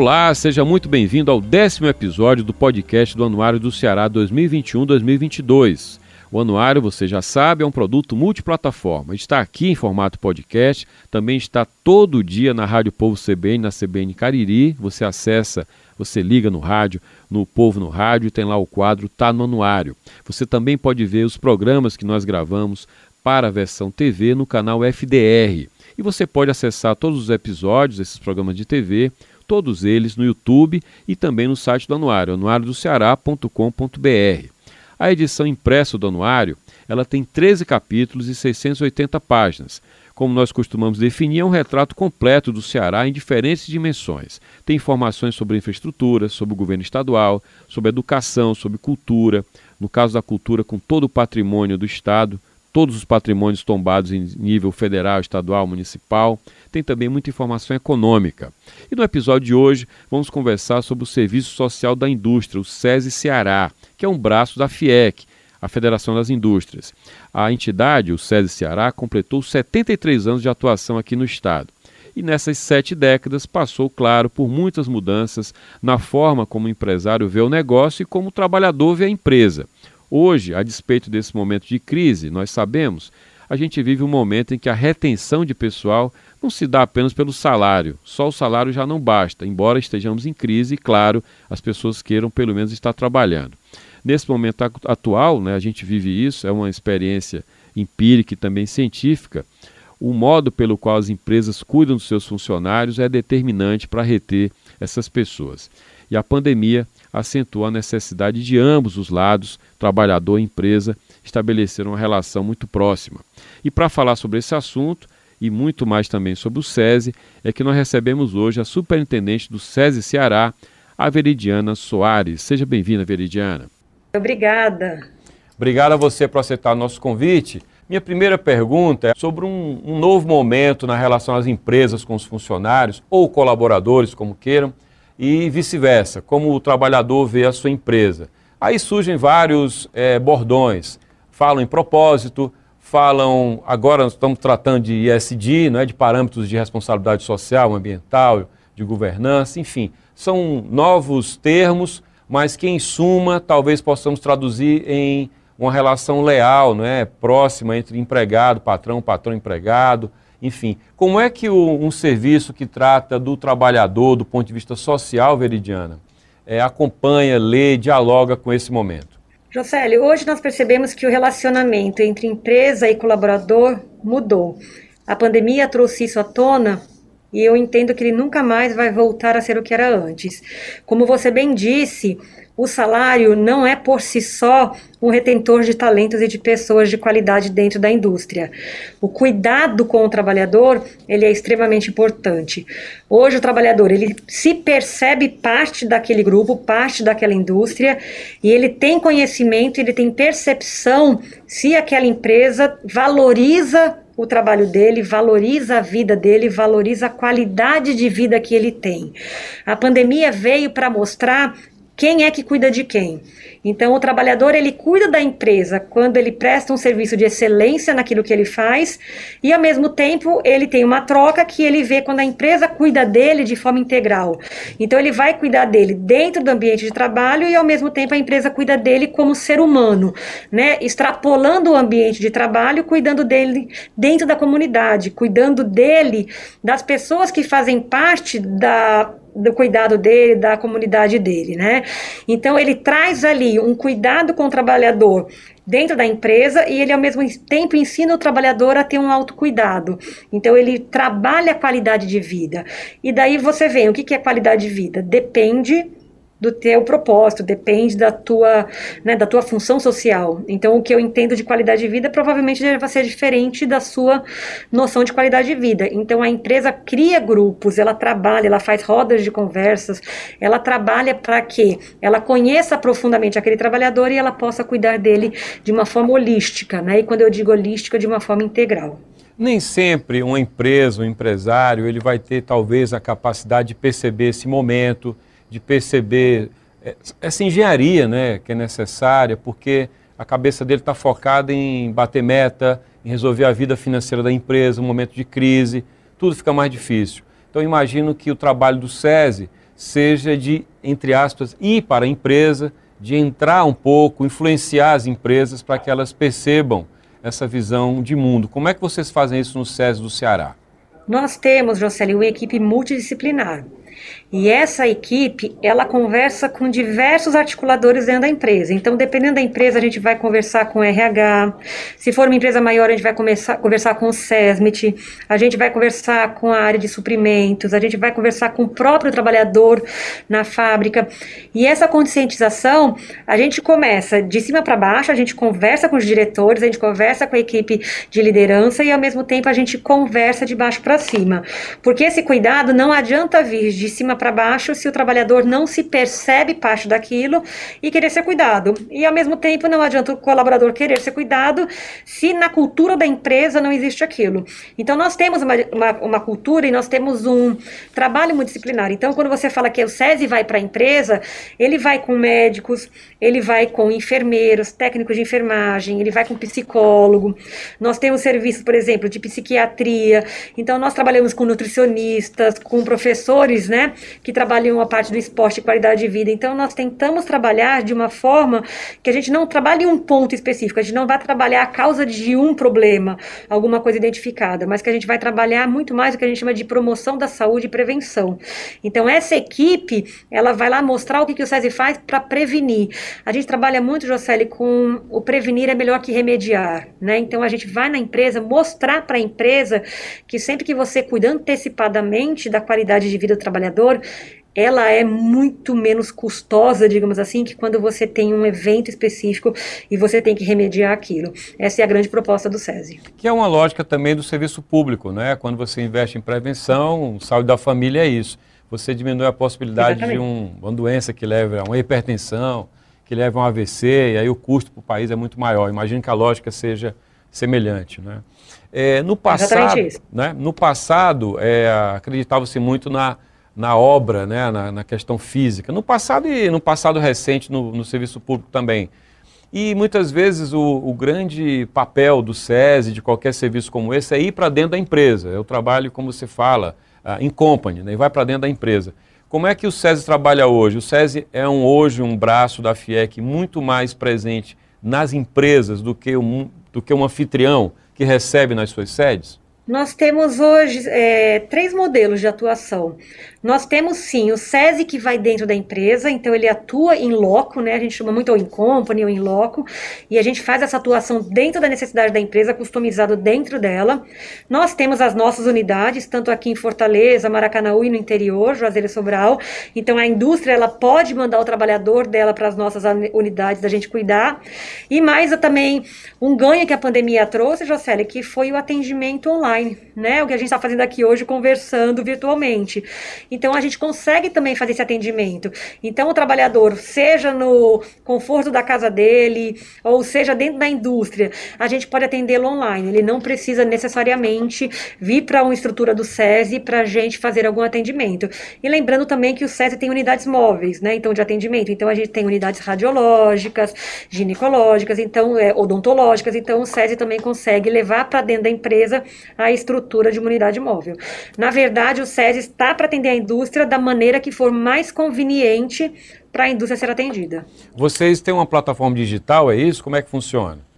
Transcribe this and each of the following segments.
Olá, seja muito bem-vindo ao décimo episódio do podcast do Anuário do Ceará 2021-2022. O anuário, você já sabe, é um produto multiplataforma. Está aqui em formato podcast, também está todo dia na Rádio Povo CBN, na CBN Cariri. Você acessa, você liga no rádio, no Povo no Rádio, tem lá o quadro Tá no Anuário. Você também pode ver os programas que nós gravamos para a versão TV no canal FDR. E você pode acessar todos os episódios desses programas de TV, todos eles no YouTube e também no site do Anuário, anuariodoceará.com.br. A edição impressa do anuário ela tem 13 capítulos e 680 páginas. Como nós costumamos definir, é um retrato completo do Ceará em diferentes dimensões. Tem informações sobre infraestrutura, sobre o governo estadual, sobre educação, sobre cultura. No caso da cultura, com todo o patrimônio do Estado, todos os patrimônios tombados em nível federal, estadual, municipal. Tem também muita informação econômica. E no episódio de hoje vamos conversar sobre o Serviço Social da Indústria, o SESI Ceará, que é um braço da FIEC, a Federação das Indústrias. A entidade, o SESI Ceará, completou 73 anos de atuação aqui no estado. E nessas sete décadas passou, claro, por muitas mudanças na forma como o empresário vê o negócio e como o trabalhador vê a empresa. Hoje, a despeito desse momento de crise, nós sabemos, a gente vive um momento em que a retenção de pessoal não se dá apenas pelo salário. Só o salário já não basta, embora estejamos em crise e, claro, as pessoas queiram pelo menos estar trabalhando. Nesse momento atual, né, a gente vive isso, é uma experiência empírica e também científica. O modo pelo qual as empresas cuidam dos seus funcionários é determinante para reter essas pessoas. E a pandemia acentuou a necessidade de ambos os lados, trabalhador e empresa, estabelecer uma relação muito próxima. E para falar sobre esse assunto, e muito mais também sobre o SESI, é que nós recebemos hoje a superintendente do SESI Ceará, a Veridiana Soares. Seja bem-vinda, Veridiana. Obrigada. Obrigado a você por aceitar o nosso convite. Minha primeira pergunta é sobre um, um novo momento na relação às empresas com os funcionários ou colaboradores, como queiram, e vice-versa, como o trabalhador vê a sua empresa. Aí surgem vários é, bordões, falam em propósito, falam, agora nós estamos tratando de ISD, é, de parâmetros de responsabilidade social, ambiental, de governança, enfim, são novos termos, mas que em suma talvez possamos traduzir em uma relação leal, não é, próxima entre empregado, patrão, patrão, empregado, enfim. Como é que o, um serviço que trata do trabalhador do ponto de vista social, Veridiana, é, acompanha, lê, dialoga com esse momento? Jocélio, hoje nós percebemos que o relacionamento entre empresa e colaborador mudou. A pandemia trouxe isso à tona e eu entendo que ele nunca mais vai voltar a ser o que era antes. Como você bem disse, o salário não é por si só um retentor de talentos e de pessoas de qualidade dentro da indústria. O cuidado com o trabalhador, ele é extremamente importante. Hoje o trabalhador, ele se percebe parte daquele grupo, parte daquela indústria, e ele tem conhecimento, ele tem percepção se aquela empresa valoriza o trabalho dele, valoriza a vida dele, valoriza a qualidade de vida que ele tem. A pandemia veio para mostrar quem é que cuida de quem? Então, o trabalhador ele cuida da empresa quando ele presta um serviço de excelência naquilo que ele faz e, ao mesmo tempo, ele tem uma troca que ele vê quando a empresa cuida dele de forma integral. Então, ele vai cuidar dele dentro do ambiente de trabalho e, ao mesmo tempo, a empresa cuida dele como ser humano, né? Extrapolando o ambiente de trabalho, cuidando dele dentro da comunidade, cuidando dele das pessoas que fazem parte da do cuidado dele, da comunidade dele, né? Então ele traz ali um cuidado com o trabalhador dentro da empresa e ele ao mesmo tempo ensina o trabalhador a ter um autocuidado. Então ele trabalha a qualidade de vida. E daí você vê, o que é qualidade de vida? Depende do teu propósito, depende da tua, né, da tua função social. Então, o que eu entendo de qualidade de vida provavelmente vai ser diferente da sua noção de qualidade de vida. Então, a empresa cria grupos, ela trabalha, ela faz rodas de conversas, ela trabalha para que ela conheça profundamente aquele trabalhador e ela possa cuidar dele de uma forma holística, né? E quando eu digo holística, de uma forma integral. Nem sempre uma empresa, um empresário, ele vai ter talvez a capacidade de perceber esse momento, de perceber é, essa engenharia né, que é necessária, porque a cabeça dele está focada em bater meta, em resolver a vida financeira da empresa, um momento de crise, tudo fica mais difícil. Então imagino que o trabalho do SESI seja de, entre aspas, ir para a empresa, de entrar um pouco, influenciar as empresas para que elas percebam essa visão de mundo. Como é que vocês fazem isso no SESI do Ceará? Nós temos, Jocelyn, uma equipe multidisciplinar. E essa equipe, ela conversa com diversos articuladores dentro da empresa. Então, dependendo da empresa, a gente vai conversar com o RH. Se for uma empresa maior, a gente vai começar, conversar com o SESMIT. A gente vai conversar com a área de suprimentos. A gente vai conversar com o próprio trabalhador na fábrica. E essa conscientização, a gente começa de cima para baixo, a gente conversa com os diretores, a gente conversa com a equipe de liderança e, ao mesmo tempo, a gente conversa de baixo para cima. Porque esse cuidado não adianta vir de cima para baixo se o trabalhador não se percebe parte daquilo e querer ser cuidado. E ao mesmo tempo não adianta o colaborador querer ser cuidado se na cultura da empresa não existe aquilo. Então nós temos uma, uma, uma cultura e nós temos um trabalho multidisciplinar. Então quando você fala que o SESI vai para a empresa, ele vai com médicos, ele vai com enfermeiros, técnicos de enfermagem, ele vai com psicólogo. Nós temos serviços, por exemplo, de psiquiatria. Então nós trabalhamos com nutricionistas, com professores, né, né, que trabalham a parte do esporte e qualidade de vida. Então, nós tentamos trabalhar de uma forma que a gente não trabalhe um ponto específico, a gente não vai trabalhar a causa de um problema, alguma coisa identificada, mas que a gente vai trabalhar muito mais o que a gente chama de promoção da saúde e prevenção. Então, essa equipe, ela vai lá mostrar o que, que o SESI faz para prevenir. A gente trabalha muito, Jocely, com o prevenir é melhor que remediar, né? Então, a gente vai na empresa mostrar para a empresa que sempre que você cuida antecipadamente da qualidade de vida do trabalhador, trabalhador, ela é muito menos custosa, digamos assim, que quando você tem um evento específico e você tem que remediar aquilo. Essa é a grande proposta do SESI. Que é uma lógica também do serviço público, né? Quando você investe em prevenção, saúde da família é isso. Você diminui a possibilidade Exatamente. de um, uma doença que leve a uma hipertensão, que leve a um AVC, e aí o custo para o país é muito maior. Imagino que a lógica seja semelhante, né? É, no passado, né, no passado é, acreditava-se muito na na obra, né, na, na, questão física, no passado e no passado recente no, no serviço público também. E muitas vezes o, o, grande papel do SESI, de qualquer serviço como esse, é ir para dentro da empresa. É o trabalho, como você fala, uh, em company, né, e vai para dentro da empresa. Como é que o SESI trabalha hoje? O SESI é um, hoje um braço da FIEC muito mais presente nas empresas do que, um, do que um anfitrião que recebe nas suas sedes? Nós temos hoje é, três modelos de atuação. Nós temos sim o SESI que vai dentro da empresa, então ele atua em loco, né? A gente chama muito ou em company ou em loco, e a gente faz essa atuação dentro da necessidade da empresa, customizado dentro dela. Nós temos as nossas unidades, tanto aqui em Fortaleza, Maracanaú e no interior, Juazeiro e Sobral. Então a indústria ela pode mandar o trabalhador dela para as nossas unidades da gente cuidar. E mais também um ganho que a pandemia trouxe, Jocely, que foi o atendimento online, né? O que a gente está fazendo aqui hoje conversando virtualmente. Então a gente consegue também fazer esse atendimento. Então o trabalhador, seja no conforto da casa dele, ou seja dentro da indústria, a gente pode atendê-lo online. Ele não precisa necessariamente vir para uma estrutura do SESI para a gente fazer algum atendimento. E lembrando também que o SESI tem unidades móveis, né? Então de atendimento. Então a gente tem unidades radiológicas, ginecológicas, então é, odontológicas. Então o SESI também consegue levar para dentro da empresa a estrutura de uma unidade móvel. Na verdade, o SESI está para atender a indústria da maneira que for mais conveniente para a indústria ser atendida. Vocês têm uma plataforma digital, é isso? Como é que funciona?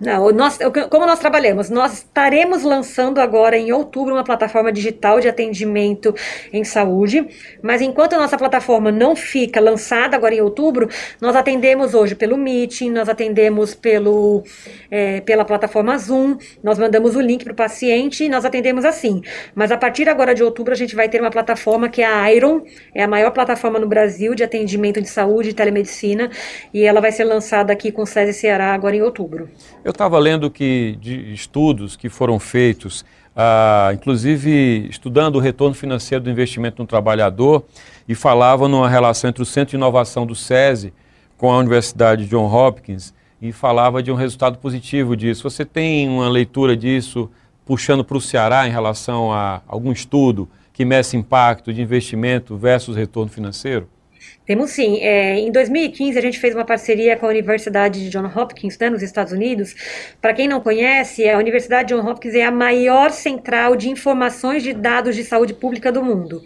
Não, nós, como nós trabalhamos? Nós estaremos lançando agora em outubro uma plataforma digital de atendimento em saúde, mas enquanto a nossa plataforma não fica lançada agora em outubro, nós atendemos hoje pelo Meeting, nós atendemos pelo, é, pela plataforma Zoom, nós mandamos o link para o paciente e nós atendemos assim. Mas a partir agora de outubro a gente vai ter uma plataforma que é a Iron, é a maior plataforma no Brasil de atendimento de saúde e telemedicina, e ela vai ser lançada aqui com o SESI Ceará agora em outubro. Eu estava lendo que de estudos que foram feitos, ah, inclusive estudando o retorno financeiro do investimento no trabalhador, e falava numa relação entre o Centro de Inovação do SESI com a Universidade John Hopkins, e falava de um resultado positivo disso. Você tem uma leitura disso puxando para o Ceará em relação a algum estudo que meça impacto de investimento versus retorno financeiro? Temos sim. É, em 2015, a gente fez uma parceria com a Universidade de John Hopkins, né, nos Estados Unidos. Para quem não conhece, a Universidade de John Hopkins é a maior central de informações de dados de saúde pública do mundo.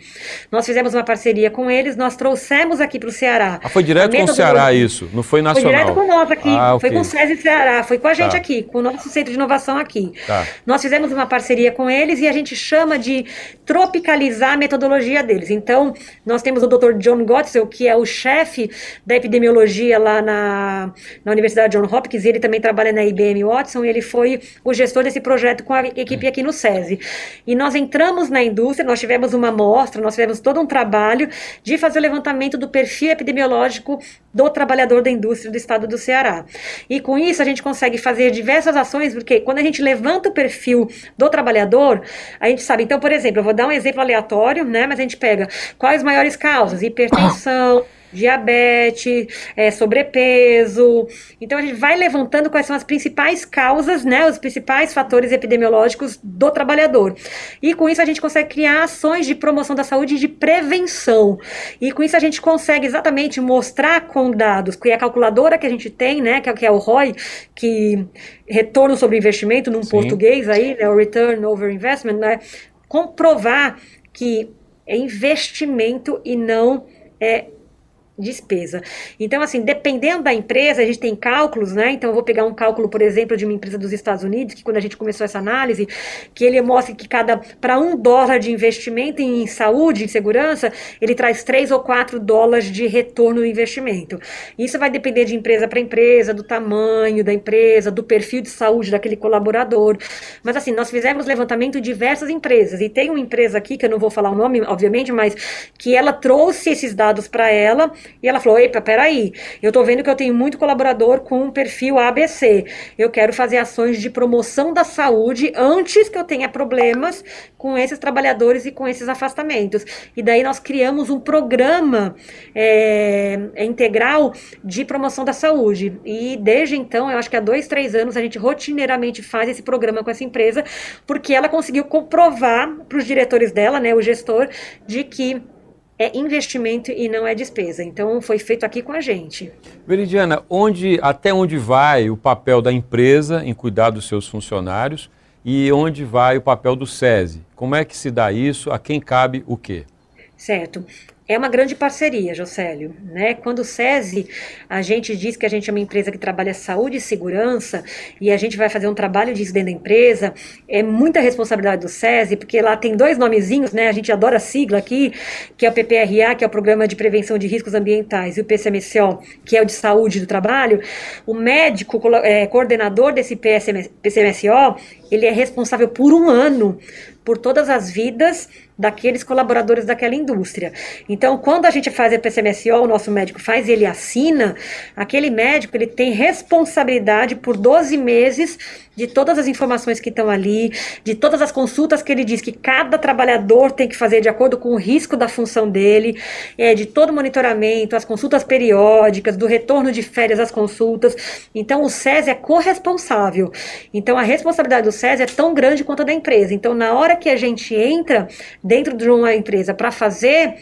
Nós fizemos uma parceria com eles, nós trouxemos aqui para o Ceará. Ah, foi direto com o Ceará isso, não foi nacional? Foi direto com nós aqui, ah, okay. foi com o SESI Ceará, foi com a gente tá. aqui, com o nosso centro de inovação aqui. Tá. Nós fizemos uma parceria com eles e a gente chama de tropicalizar a metodologia deles. Então, nós temos o Dr. John Gottsel, que é o chefe da epidemiologia lá na, na Universidade John Hopkins, ele também trabalha na IBM Watson, e ele foi o gestor desse projeto com a equipe aqui no SESI. E nós entramos na indústria, nós tivemos uma amostra, nós tivemos todo um trabalho de fazer o levantamento do perfil epidemiológico do trabalhador da indústria do estado do Ceará. E com isso a gente consegue fazer diversas ações, porque quando a gente levanta o perfil do trabalhador, a gente sabe, então, por exemplo, eu vou dar um exemplo aleatório, né, mas a gente pega quais as maiores causas, hipertensão, diabetes, é, sobrepeso. Então a gente vai levantando quais são as principais causas, né, os principais fatores epidemiológicos do trabalhador. E com isso a gente consegue criar ações de promoção da saúde e de prevenção. E com isso a gente consegue exatamente mostrar com dados, que é a calculadora que a gente tem, né, que é o ROI, que retorno sobre investimento num Sim. português aí, né, o return over investment, né, comprovar que é investimento e não é despesa. Então, assim, dependendo da empresa, a gente tem cálculos, né? Então, eu vou pegar um cálculo, por exemplo, de uma empresa dos Estados Unidos, que quando a gente começou essa análise, que ele mostra que cada, para um dólar de investimento em saúde, em segurança, ele traz três ou quatro dólares de retorno no investimento. Isso vai depender de empresa para empresa, do tamanho da empresa, do perfil de saúde daquele colaborador. Mas, assim, nós fizemos levantamento de diversas empresas, e tem uma empresa aqui, que eu não vou falar o nome, obviamente, mas que ela trouxe esses dados para ela, e ela falou: Epa, peraí, eu tô vendo que eu tenho muito colaborador com um perfil ABC. Eu quero fazer ações de promoção da saúde antes que eu tenha problemas com esses trabalhadores e com esses afastamentos. E daí nós criamos um programa é, integral de promoção da saúde. E desde então, eu acho que há dois, três anos, a gente rotineiramente faz esse programa com essa empresa, porque ela conseguiu comprovar para os diretores dela, né, o gestor, de que é investimento e não é despesa. Então foi feito aqui com a gente. Veridiana, onde, até onde vai o papel da empresa em cuidar dos seus funcionários e onde vai o papel do SESI? Como é que se dá isso? A quem cabe o quê? Certo é uma grande parceria, Jocélio. Né? Quando o SESI, a gente diz que a gente é uma empresa que trabalha saúde e segurança, e a gente vai fazer um trabalho disso dentro da empresa, é muita responsabilidade do SESI, porque lá tem dois nomezinhos, né? A gente adora a sigla aqui, que é o PPRA, que é o Programa de Prevenção de Riscos Ambientais, e o PCMCO, que é o de Saúde do Trabalho. O médico é, coordenador desse PCMSO, ele é responsável por um ano por todas as vidas daqueles colaboradores daquela indústria. Então, quando a gente faz a PCMSO, o nosso médico faz ele assina, aquele médico ele tem responsabilidade por 12 meses de todas as informações que estão ali, de todas as consultas que ele diz que cada trabalhador tem que fazer de acordo com o risco da função dele, é, de todo o monitoramento, as consultas periódicas, do retorno de férias às consultas. Então, o SES é corresponsável. Então, a responsabilidade do SES é tão grande quanto a da empresa. Então, na hora que a gente entra dentro de uma empresa para fazer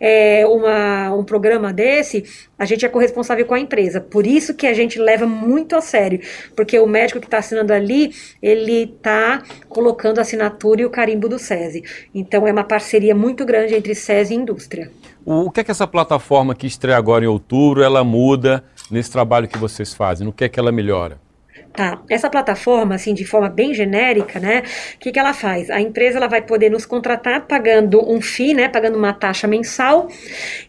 é, uma, um programa desse, a gente é corresponsável com a empresa. Por isso que a gente leva muito a sério, porque o médico que está assinando ali, ele está colocando a assinatura e o carimbo do SESI. Então é uma parceria muito grande entre SESI e indústria. O que é que essa plataforma que estreia agora em outubro, ela muda nesse trabalho que vocês fazem? No que é que ela melhora? Tá, essa plataforma, assim, de forma bem genérica, né, o que, que ela faz? A empresa, ela vai poder nos contratar pagando um FII, né, pagando uma taxa mensal,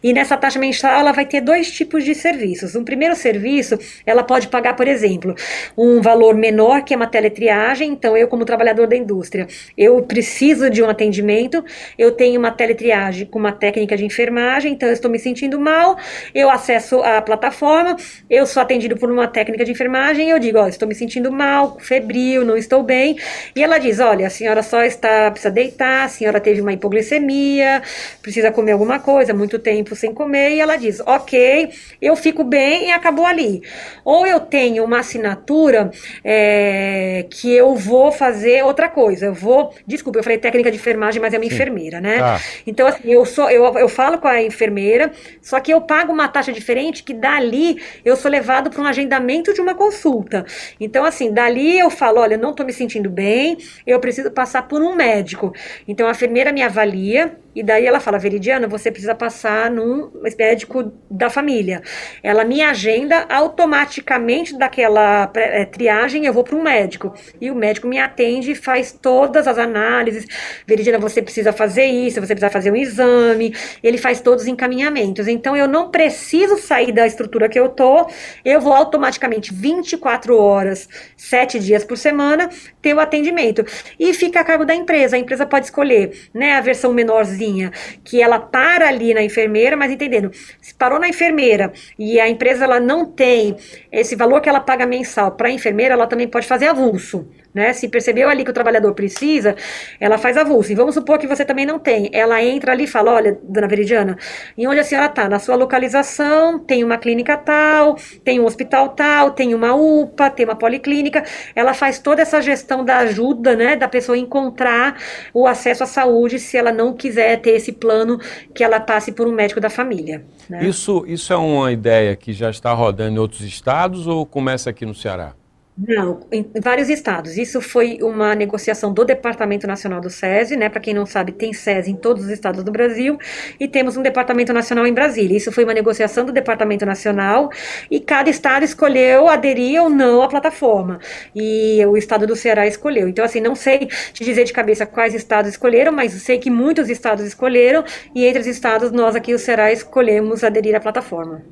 e nessa taxa mensal ela vai ter dois tipos de serviços. Um primeiro serviço, ela pode pagar, por exemplo, um valor menor, que é uma teletriagem, então eu como trabalhador da indústria, eu preciso de um atendimento, eu tenho uma teletriagem com uma técnica de enfermagem, então eu estou me sentindo mal, eu acesso a plataforma, eu sou atendido por uma técnica de enfermagem, eu digo, ó, estou estou me sentindo mal, febril, não estou bem. E ela diz: olha, a senhora só está, precisa deitar, a senhora teve uma hipoglicemia, precisa comer alguma coisa, muito tempo sem comer. E ela diz: ok, eu fico bem e acabou ali. Ou eu tenho uma assinatura é, que eu vou fazer outra coisa. Eu vou, desculpa, eu falei técnica de enfermagem, mas é uma Sim. enfermeira, né? Tá. Então, assim, eu, sou, eu, eu falo com a enfermeira, só que eu pago uma taxa diferente que dali eu sou levado para um agendamento de uma consulta. Então, assim, dali eu falo, olha, não estou me sentindo bem, eu preciso passar por um médico. Então, a enfermeira me avalia, e daí ela fala, Veridiana, você precisa passar num médico da família. Ela me agenda automaticamente daquela é, triagem, eu vou para um médico. E o médico me atende e faz todas as análises. Veridiana, você precisa fazer isso, você precisa fazer um exame. Ele faz todos os encaminhamentos. Então eu não preciso sair da estrutura que eu tô, eu vou automaticamente 24 horas, 7 dias por semana, ter o atendimento. E fica a cargo da empresa. A empresa pode escolher, né, a versão menorzinha que ela para ali na enfermeira, mas entendendo, se parou na enfermeira e a empresa ela não tem esse valor que ela paga mensal para a enfermeira, ela também pode fazer avulso. Né? Se percebeu ali que o trabalhador precisa, ela faz avulso. E vamos supor que você também não tem. Ela entra ali e fala: Olha, dona Veridiana, em onde a senhora está? Na sua localização, tem uma clínica tal, tem um hospital tal, tem uma UPA, tem uma policlínica. Ela faz toda essa gestão da ajuda, né? Da pessoa encontrar o acesso à saúde se ela não quiser ter esse plano que ela passe por um médico da família. Né? Isso, isso é uma ideia que já está rodando em outros estados ou começa aqui no Ceará? Não, em vários estados. Isso foi uma negociação do Departamento Nacional do SESI, né? Para quem não sabe, tem SESI em todos os estados do Brasil e temos um Departamento Nacional em Brasília. Isso foi uma negociação do Departamento Nacional e cada estado escolheu aderir ou não à plataforma. E o estado do Ceará escolheu. Então, assim, não sei te dizer de cabeça quais estados escolheram, mas sei que muitos estados escolheram e entre os estados nós aqui, o Ceará, escolhemos aderir à plataforma.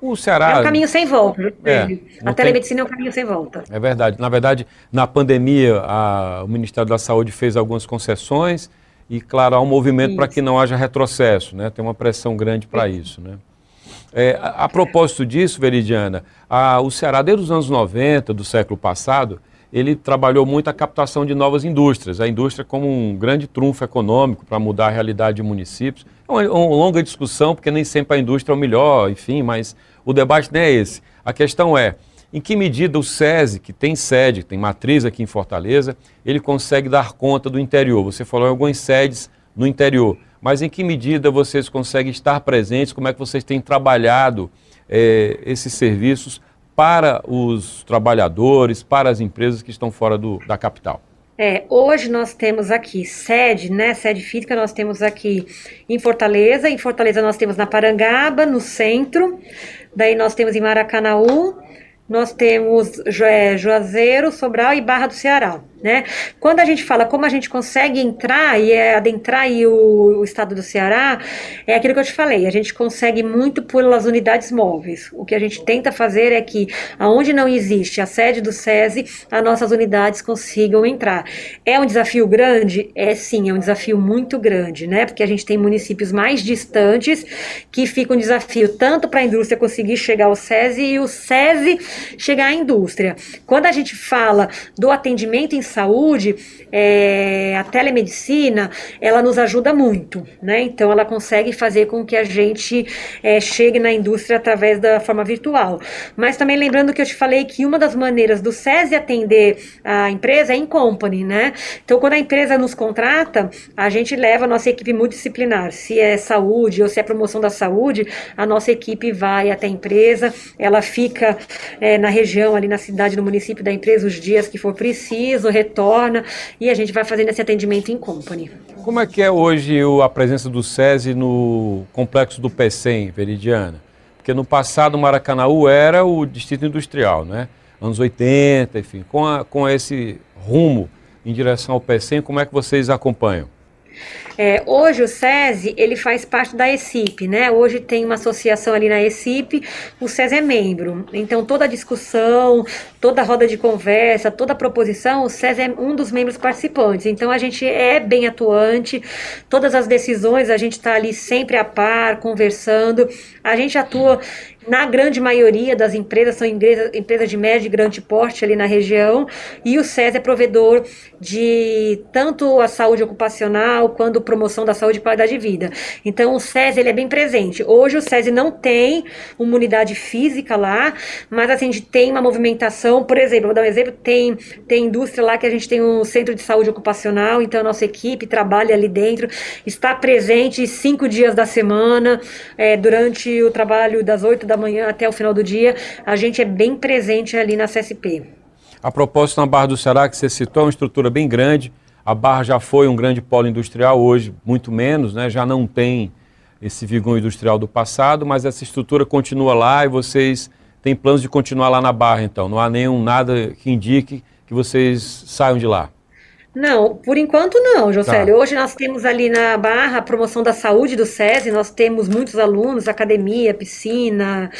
O Ceará. É um caminho sem volta. É, a telemedicina tem... é um caminho sem volta. É verdade. Na verdade, na pandemia, a, o Ministério da Saúde fez algumas concessões e, claro, há um movimento para que não haja retrocesso, né? Tem uma pressão grande para isso, né? É, a, a, propósito disso, Veridiana, a, o Ceará, desde os anos 90 do século passado, ele trabalhou muito a captação de novas indústrias, a indústria como um grande trunfo econômico para mudar a realidade de municípios. É uma, uma, longa discussão, porque nem sempre a indústria é o melhor, enfim, mas o debate não é esse. A questão é, em que medida o SESI, que tem sede, tem matriz aqui em Fortaleza, ele consegue dar conta do interior? Você falou em algumas sedes no interior, mas em que medida vocês conseguem estar presentes? Como é que vocês têm trabalhado é, esses serviços para os trabalhadores, para as empresas que estão fora do, da capital? É, hoje nós temos aqui sede, né? Sede física nós temos aqui em Fortaleza. Em Fortaleza nós temos na Parangaba, no centro. Daí nós temos em Maracanaú, nós temos é, Juazeiro, Sobral e Barra do Ceará. Né? Quando a gente fala como a gente consegue entrar e é, adentrar e o, o, estado do Ceará, é aquilo que eu te falei, a gente consegue muito pelas unidades móveis. O que a gente tenta fazer é que, aonde não existe a sede do SESI, as nossas unidades consigam entrar. É um desafio grande? É sim, é um desafio muito grande, né? Porque a gente tem municípios mais distantes que fica um desafio tanto para a indústria conseguir chegar ao SESI e o SESI chegar à indústria. Quando a gente fala do atendimento em saúde, é, a telemedicina, ela nos ajuda muito, né? Então, ela consegue fazer com que a gente é, chegue na indústria através da forma virtual. Mas também lembrando que eu te falei que uma das maneiras do SESI atender a empresa é em company, né? Então, quando a empresa nos contrata, a gente leva a nossa equipe multidisciplinar. Se é saúde ou se é promoção da saúde, a nossa equipe vai até a empresa, ela fica é, na região, ali na cidade, no município da empresa, os dias que for preciso, retorna e a gente vai fazendo esse atendimento em company. Como é que é hoje a presença do SESI no complexo do PECEM, Veridiana? Porque no passado Maracanaú era o distrito industrial, né? Anos 80, enfim. Com, a, com esse rumo em direção ao PECEM, como é que vocês acompanham? É, hoje o SESI, ele faz parte da ECIP, né? Hoje tem uma associação ali na ECIP, o SESI é membro. Então toda discussão, toda roda de conversa, toda proposição, o SESI é um dos membros participantes. Então a gente é bem atuante, todas as decisões a gente está ali sempre a par, conversando. A gente atua na grande maioria das empresas, são empresas, empresas de médio e grande porte ali na região, e o SES é provedor de tanto a saúde ocupacional quanto promoção da saúde e qualidade de vida. Então o SES ele é bem presente. Hoje o SES não tem uma unidade física lá, mas assim, a gente tem uma movimentação, por exemplo, vou dar um exemplo, tem, tem indústria lá que a gente tem um centro de saúde ocupacional, então a nossa equipe trabalha ali dentro, está presente cinco dias da semana, é, durante o trabalho das oito da manhã até o final do dia, a gente é bem presente ali na CSP. A propósito, na Barra do Ceará, que você citou, é uma estrutura bem grande. A Barra já foi um grande polo industrial, hoje muito menos, né? já não tem esse vigor industrial do passado, mas essa estrutura continua lá e vocês têm planos de continuar lá na Barra, então. Não há nenhum nada que indique que vocês saiam de lá. Não, por enquanto não, Josélio. Tá. Hoje nós temos ali na Barra a promoção da saúde do SESI, nós temos muitos alunos, academia, piscina.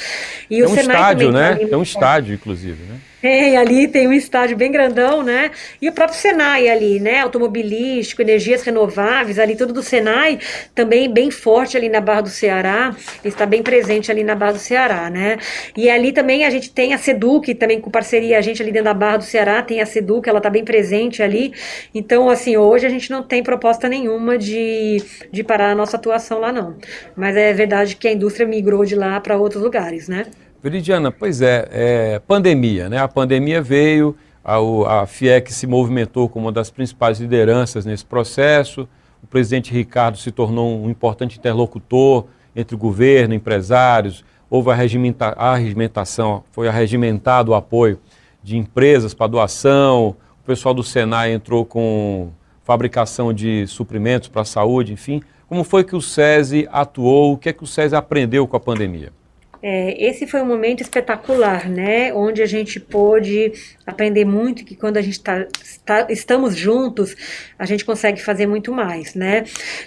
E é o um Senai estádio, né? É um estádio, inclusive, né? Tem ali, tem um estádio bem grandão, né? E o próprio Senai ali, né? Automobilístico, energias renováveis, ali tudo do Senai, também bem forte ali na Barra do Ceará, está bem presente ali na Barra do Ceará, né? E ali também a gente tem a Seduc, também com parceria, a gente ali dentro da Barra do Ceará tem a Seduc, ela está bem presente ali. Então, assim, hoje a gente não tem proposta nenhuma de, de parar a nossa atuação lá, não. Mas é verdade que a indústria migrou de lá para outros lugares, né? Veridiana, pois é, é, pandemia, né? A pandemia veio, a, a FIEC se movimentou como uma das principais lideranças nesse processo, o presidente Ricardo se tornou um importante interlocutor entre o governo, empresários, houve a, regimenta, a regimentação, foi arregimentado o apoio de empresas para doação, o pessoal do Senai entrou com fabricação de suprimentos para a saúde, enfim. Como foi que o SESI atuou, o que é que o SESI aprendeu com a pandemia? É, esse foi um momento espetacular, né? Onde a gente pôde aprender muito que quando a gente tá, tá, estamos juntos, a gente consegue fazer muito mais, né?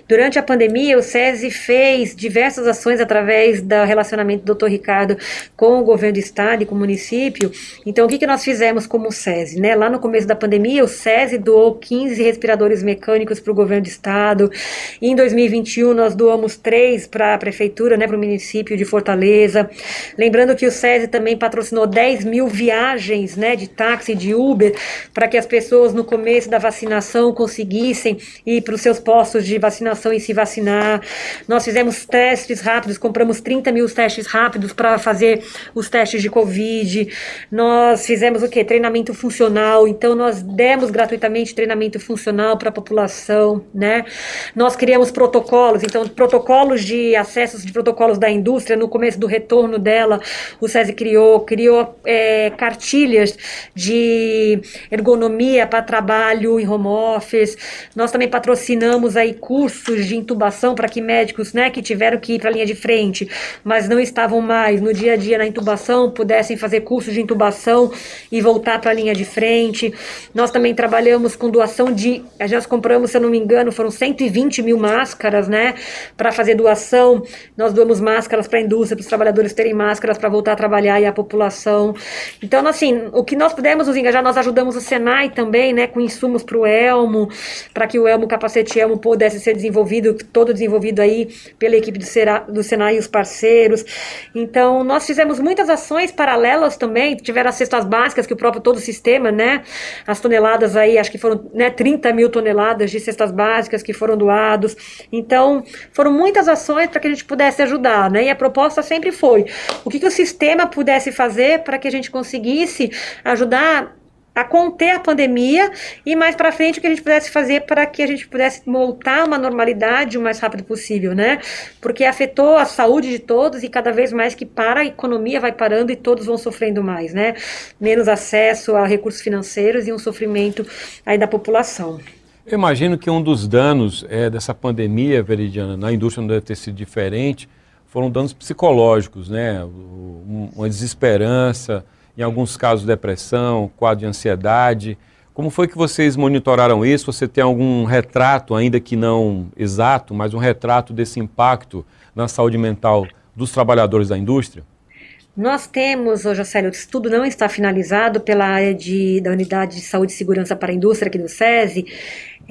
Durante a pandemia, o SESI fez diversas ações através do relacionamento do Dr. Ricardo com o governo do estado e com o município. Então, o que, que nós fizemos como SESI, né? Lá no começo da pandemia, o SESI doou 15 respiradores mecânicos para o governo do estado. Em 2021, nós doamos três para a prefeitura, né? Para o município de Fortaleza. Lembrando que o SESI também patrocinou 10 mil viagens né, de táxi, de Uber, para que as pessoas no começo da vacinação conseguissem ir para os seus postos de vacinação e se vacinar. Nós fizemos testes rápidos, compramos 30 mil testes rápidos para fazer os testes de Covid. Nós fizemos o que? Treinamento funcional. Então, nós demos gratuitamente treinamento funcional para a população. Né? Nós criamos protocolos, então, protocolos de acessos de protocolos da indústria no começo do retorno dela, o SESI criou, criou é, cartilhas de ergonomia para trabalho em home office. Nós também patrocinamos aí cursos de intubação para que médicos, né, que tiveram que ir para a linha de frente, mas não estavam mais no dia a dia na intubação, pudessem fazer cursos de intubação e voltar para a linha de frente. Nós também trabalhamos com doação de, já compramos, se eu não me engano, foram 120 mil máscaras, né, para fazer doação. Nós doamos máscaras para a indústria, para os trabalhadores terem máscaras para voltar a trabalhar e a população. Então, assim, o que nós pudemos nos engajar, nós ajudamos o Senai também, né, com insumos para o Elmo, para que o Elmo, capacete Elmo, pudesse ser desenvolvido, todo desenvolvido aí pela equipe do, Sera, do Senai e os parceiros. Então, nós fizemos muitas ações paralelas também, tiveram as cestas básicas, que o próprio todo o sistema, né, as toneladas aí, acho que foram né, 30 mil toneladas de cestas básicas que foram doados. Então, foram muitas ações para que a gente pudesse ajudar, né, e a proposta sempre foi o que, que o sistema pudesse fazer para que a gente conseguisse ajudar a conter a pandemia e mais para frente o que a gente pudesse fazer para que a gente pudesse voltar uma normalidade o mais rápido possível, né? Porque afetou a saúde de todos e cada vez mais que para a economia vai parando e todos vão sofrendo mais, né? Menos acesso a recursos financeiros e um sofrimento aí da população. Eu imagino que um dos danos é, dessa pandemia, Veridiana, na indústria não deve ter sido diferente, foram danos psicológicos, né? Uma desesperança, em alguns casos depressão, quadro de ansiedade. Como foi que vocês monitoraram isso? Você tem algum retrato, ainda que não exato, mas um retrato desse impacto na saúde mental dos trabalhadores da indústria? Nós temos, hoje, Jocélio, o estudo não está finalizado pela área de, da Unidade de Saúde e Segurança para a Indústria aqui do SESI,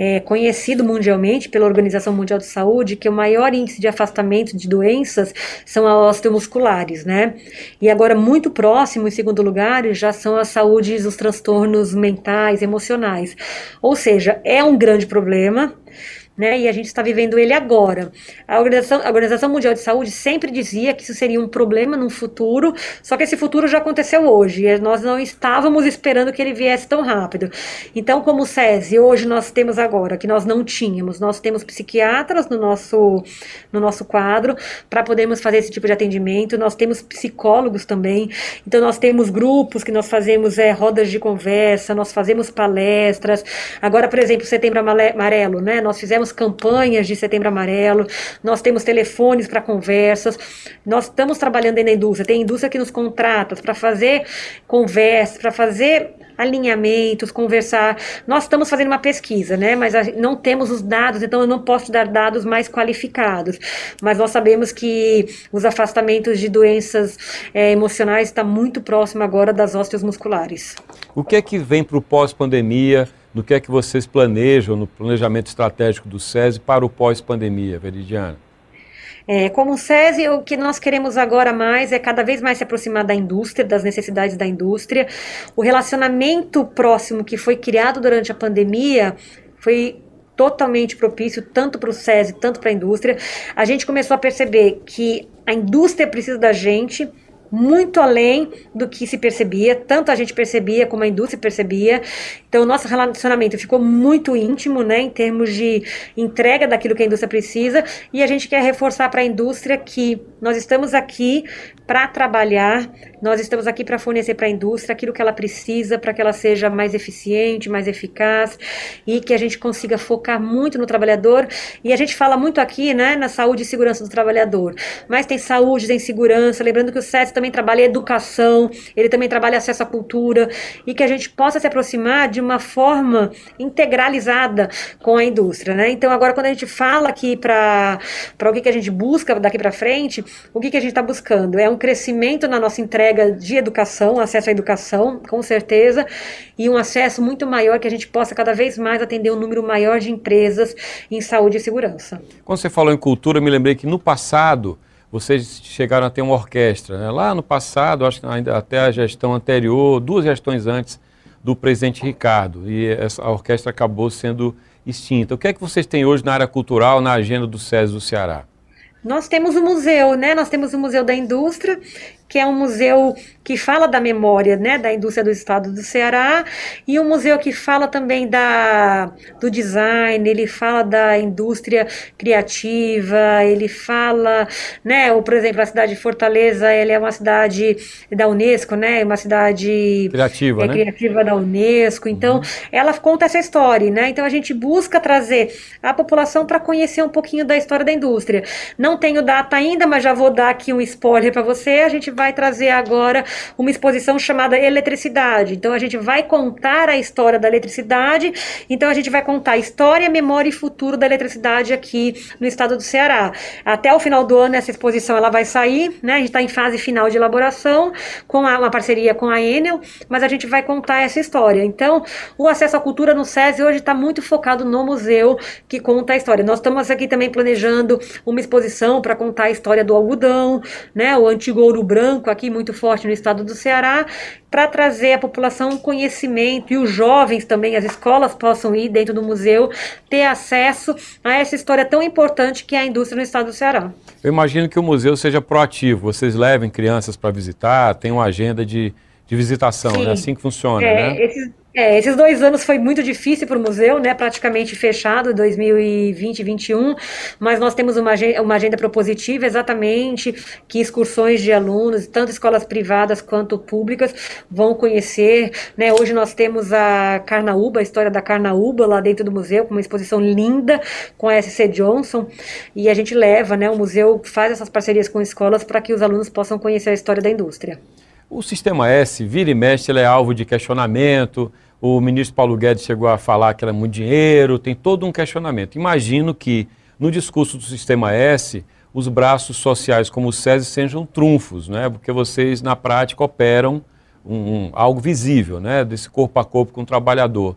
é conhecido mundialmente pela Organização Mundial de Saúde que o maior índice de afastamento de doenças são as osteomusculares, né? E agora, muito próximo, em segundo lugar, já são as saúdes, os transtornos mentais, emocionais. Ou seja, é um grande problema né? E a gente está vivendo ele agora. A Organização, a Organização Mundial de Saúde sempre dizia que isso seria um problema no futuro, só que esse futuro já aconteceu hoje nós não estávamos esperando que ele viesse tão rápido. Então, como o SESI, hoje nós temos agora, que nós não tínhamos, nós temos psiquiatras no nosso, no nosso quadro para podermos fazer esse tipo de atendimento, nós temos psicólogos também, então nós temos grupos que nós fazemos é, rodas de conversa, nós fazemos palestras. Agora, por exemplo, Setembro Amarelo, né? Nós fizemos temos campanhas de Setembro Amarelo, nós temos telefones para conversas, nós estamos trabalhando aí na indústria, tem indústria que nos contrata para fazer conversas, para fazer alinhamentos, conversar. Nós estamos fazendo uma pesquisa, né? Mas não temos os dados, então eu não posso dar dados mais qualificados. Mas nós sabemos que os afastamentos de doenças é, emocionais está muito próximo agora das ósteos musculares. O que é que vem para o pós-pandemia? no que é que vocês planejam no planejamento estratégico do SESI para o pós-pandemia, Veridiana? É, como o SESI, o que nós queremos agora mais é cada vez mais se aproximar da indústria, das necessidades da indústria. O relacionamento próximo que foi criado durante a pandemia foi totalmente propício tanto para o SESI, tanto para a indústria. A gente começou a perceber que a indústria precisa da gente, muito além do que se percebia, tanto a gente percebia como a indústria percebia. Então, o nosso relacionamento ficou muito íntimo, né, em termos de entrega daquilo que a indústria precisa, e a gente quer reforçar para a indústria que nós estamos aqui para trabalhar, nós estamos aqui para fornecer para a indústria aquilo que ela precisa para que ela seja mais eficiente, mais eficaz e que a gente consiga focar muito no trabalhador. E a gente fala muito aqui, né, na saúde e segurança do trabalhador, mas tem saúde, tem segurança, lembrando que o SES também trabalha educação, ele também trabalha acesso à cultura e que a gente possa se aproximar de uma forma integralizada com a indústria, né? Então agora quando a gente fala aqui para o que, que a gente busca daqui para frente, o que, que a gente está buscando é um crescimento na nossa entrega de educação, acesso à educação, com certeza, e um acesso muito maior que a gente possa cada vez mais atender um número maior de empresas em saúde e segurança. Quando você falou em cultura, eu me lembrei que no passado vocês chegaram a ter uma orquestra. Né? Lá no passado, acho que ainda até a gestão anterior, duas gestões antes do presidente Ricardo, e essa, orquestra acabou sendo extinta. O que é que vocês têm hoje na área cultural, na agenda do SES do Ceará? Nós temos o museu, né? Nós temos o Museu da Indústria, que é um museu que fala da memória né, da indústria do estado do Ceará, e um museu que fala também da, do design, ele fala da indústria criativa, ele fala, né, ou, por exemplo, a cidade de Fortaleza, ele é uma cidade da Unesco, né, uma cidade criativa, é, né? criativa da Unesco, então uhum. ela conta essa história, né, então a gente busca trazer a população para conhecer um pouquinho da história da indústria. Não tenho data ainda, mas já vou dar aqui um spoiler para você, a gente vai trazer agora uma exposição chamada Eletricidade. Então a gente vai contar a história da eletricidade, então a gente vai contar história, memória e futuro da eletricidade aqui no estado do Ceará. Até o final do ano essa exposição ela vai sair, né? A gente está em fase final de elaboração com a, uma parceria com a Enel, mas a gente vai contar essa história. Então o acesso à cultura no SESI hoje está muito focado no museu que conta a história. Nós estamos aqui também planejando uma exposição para contar a história do algodão, né? O antigo ouro branco branco aqui muito forte no estado do Ceará, para trazer à população conhecimento e os jovens também, as escolas possam ir dentro do museu, ter acesso a essa história tão importante que é a indústria no estado do Ceará. Eu imagino que o museu seja proativo, vocês levem crianças para visitar, tem uma agenda de, de visitação, é assim que funciona, é, né? Esses, é, esses dois anos foi muito difícil para o museu, né? Praticamente fechado, 2020 e 2021, mas nós temos uma agenda, uma agenda propositiva exatamente que excursões de alunos, tanto escolas privadas quanto públicas, vão conhecer. Né? Hoje nós temos a Carnaúba, a história da Carnaúba lá dentro do museu, com uma exposição linda com a SC Johnson, e a gente leva, né? O museu faz essas parcerias com escolas para que os alunos possam conhecer a história da indústria. O sistema S, vira e mexe, é alvo de questionamento. o ministro Paulo Guedes chegou a falar que era muito dinheiro, tem todo um questionamento. Imagino que no discurso do Sistema S, os braços sociais como o SESI sejam trunfos, né? porque vocês na prática operam um, um, algo visível, né? desse corpo a corpo com o trabalhador.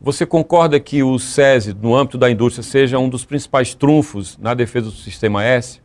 Você concorda que o SESI, no âmbito da indústria, seja um dos principais trunfos na defesa do Sistema S?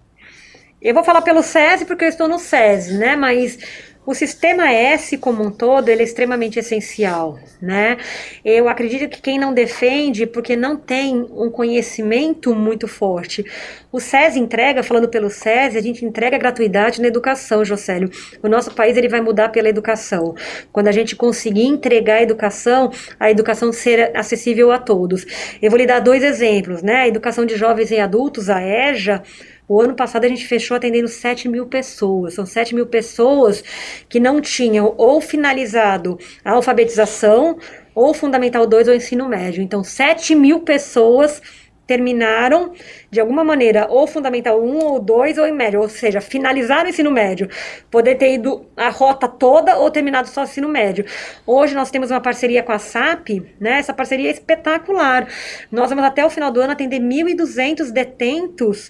Eu vou falar pelo SESI porque eu estou no SESI, né? Mas o sistema S como um todo, ele é extremamente essencial, né? Eu acredito que quem não defende, porque não tem um conhecimento muito forte. O SES entrega, falando pelo SES, a gente entrega gratuidade na educação, Jocélio. O nosso país ele vai mudar pela educação. Quando a gente conseguir entregar a educação, a educação ser acessível a todos. Eu vou lhe dar dois exemplos, né? A educação de jovens e adultos, a EJA, o ano passado a gente fechou atendendo 7 mil pessoas. São 7 mil pessoas que não tinham ou finalizado a alfabetização, ou Fundamental 2 ou ensino médio. Então, 7 mil pessoas terminaram de alguma maneira ou fundamental 1 ou 2 ou em médio, ou seja, finalizaram o ensino médio, poder ter ido a rota toda ou terminado só o ensino médio. Hoje nós temos uma parceria com a SAP, né? Essa parceria é espetacular. Nós vamos até o final do ano atender 1.200 detentos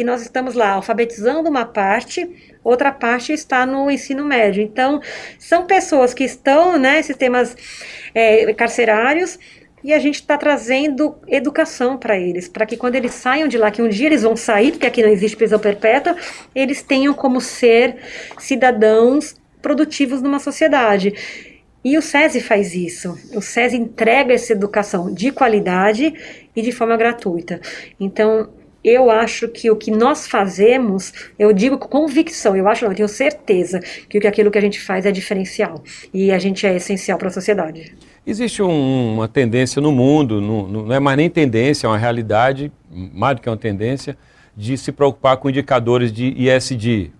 que nós estamos lá alfabetizando uma parte, outra parte está no ensino médio. Então, são pessoas que estão, né, sistemas é, carcerários, e a gente está trazendo educação para eles, para que quando eles saiam de lá, que um dia eles vão sair, porque aqui não existe prisão perpétua, eles tenham como ser cidadãos produtivos numa sociedade. E o SESI faz isso. O SESI entrega essa educação de qualidade e de forma gratuita. Então, eu acho que o que nós fazemos, eu digo com convicção, eu acho, não, eu tenho certeza que aquilo que a gente faz é diferencial e a gente é essencial para a sociedade. Existe um, uma tendência no mundo, no, no, não é mais nem tendência, é uma realidade, mais do que uma tendência, de se preocupar com indicadores de ISD,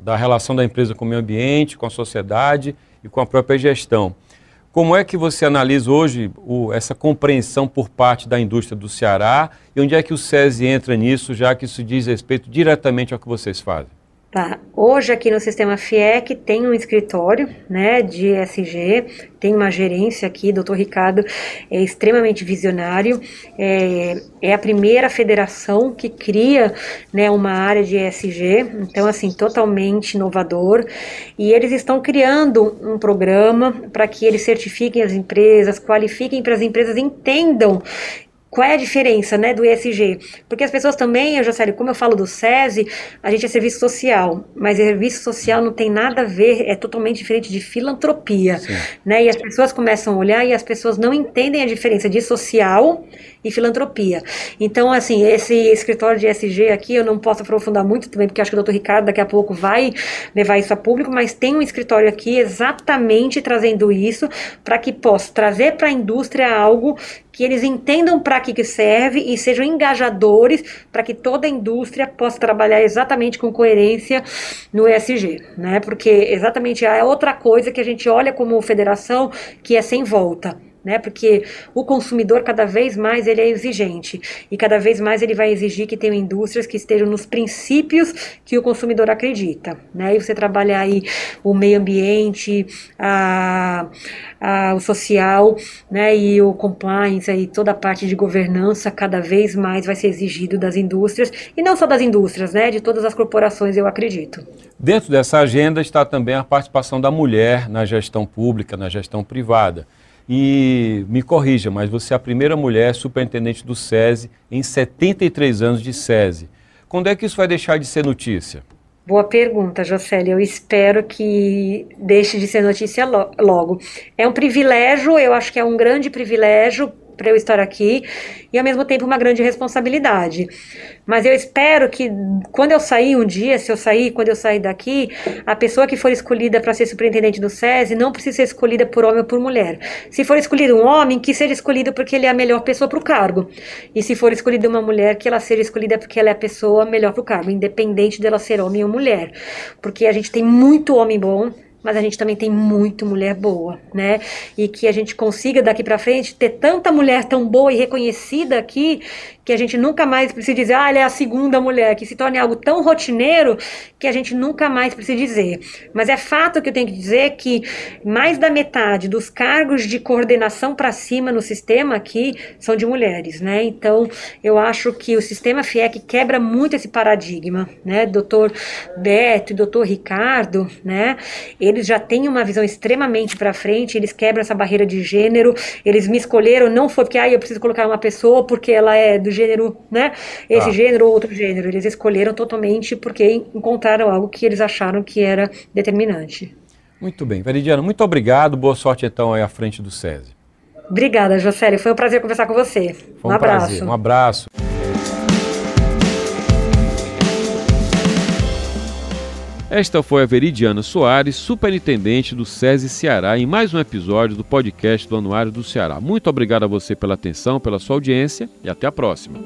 da relação da empresa com o meio ambiente, com a sociedade e com a própria gestão. Como é que você analisa hoje o, essa compreensão por parte da indústria do Ceará e onde é que o SESI entra nisso, já que isso diz respeito diretamente ao que vocês fazem? Tá. Hoje aqui no sistema FIEC tem um escritório, né, de ESG, tem uma gerência aqui, doutor Ricardo é extremamente visionário, é, é a primeira federação que cria, né, uma área de ESG, então assim, totalmente inovador, e eles estão criando um programa para que eles certifiquem as empresas, qualifiquem para as empresas entendam qual é a diferença, né, do ESG? Porque as pessoas também, eu já sei, como eu falo do SESI, a gente é serviço social, mas serviço social não tem nada a ver, é totalmente diferente de filantropia, Sim. né? E as pessoas começam a olhar e as pessoas não entendem a diferença de social e filantropia. Então, assim, esse escritório de ESG aqui, eu não posso aprofundar muito também, porque acho que o doutor Ricardo daqui a pouco vai levar isso a público, mas tem um escritório aqui exatamente trazendo isso para que possa trazer para a indústria algo que eles entendam para que, serve e sejam engajadores para que toda a indústria possa trabalhar exatamente com coerência no ESG, né? Porque exatamente é outra coisa que a gente olha como federação que é sem volta né? Porque o consumidor cada vez mais ele é exigente e cada vez mais ele vai exigir que tenham indústrias que estejam nos princípios que o consumidor acredita, né? E você trabalhar aí o meio ambiente, a, a, o social, né? E o compliance aí toda a parte de governança cada vez mais vai ser exigido das indústrias e não só das indústrias, né? De todas as corporações, eu acredito. Dentro dessa agenda está também a participação da mulher na gestão pública, na gestão privada. E me corrija, mas você é a primeira mulher superintendente do SESI em 73 anos de SESI. Quando é que isso vai deixar de ser notícia? Boa pergunta, Jocely. Eu espero que deixe de ser notícia logo. É um privilégio, eu acho que é um grande privilégio para eu estar aqui e ao mesmo tempo uma grande responsabilidade. Mas eu espero que quando eu sair um dia, se eu sair, quando eu sair daqui, a pessoa que for escolhida para ser superintendente do SESI não precisa ser escolhida por homem ou por mulher. Se for escolhido um homem, que seja escolhido porque ele é a melhor pessoa para o cargo. E se for escolhida uma mulher, que ela seja escolhida porque ela é a pessoa melhor para o cargo, independente dela ser homem ou mulher. Porque a gente tem muito homem bom, mas a gente também tem muito mulher boa, né? E que a gente consiga daqui para frente ter tanta mulher tão boa e reconhecida aqui que a gente nunca mais precisa dizer, ah, ela é a segunda mulher, que se torne algo tão rotineiro que a gente nunca mais precisa dizer. Mas é fato que eu tenho que dizer que mais da metade dos cargos de coordenação para cima no sistema aqui são de mulheres, né? Então, eu acho que o sistema FIEC quebra muito esse paradigma, né? Doutor Beto e doutor Ricardo, né? Eles já têm uma visão extremamente para frente, eles quebram essa barreira de gênero, eles me escolheram, não foi porque, ah, eu preciso colocar uma pessoa porque ela é do gênero, né? Esse ah. gênero ou outro gênero. Eles escolheram totalmente porque encontraram algo que eles acharam que era determinante. Muito bem. Veridiano, muito obrigado. Boa sorte então aí à frente do SESI. Obrigada, Jocélio. Foi um prazer conversar com você. Foi um, um abraço. Prazer. Um abraço. Esta foi a Veridiana Soares, superintendente do SESI Ceará, em mais um episódio do podcast do Anuário do Ceará. Muito obrigado a você pela atenção, pela sua audiência e até a próxima.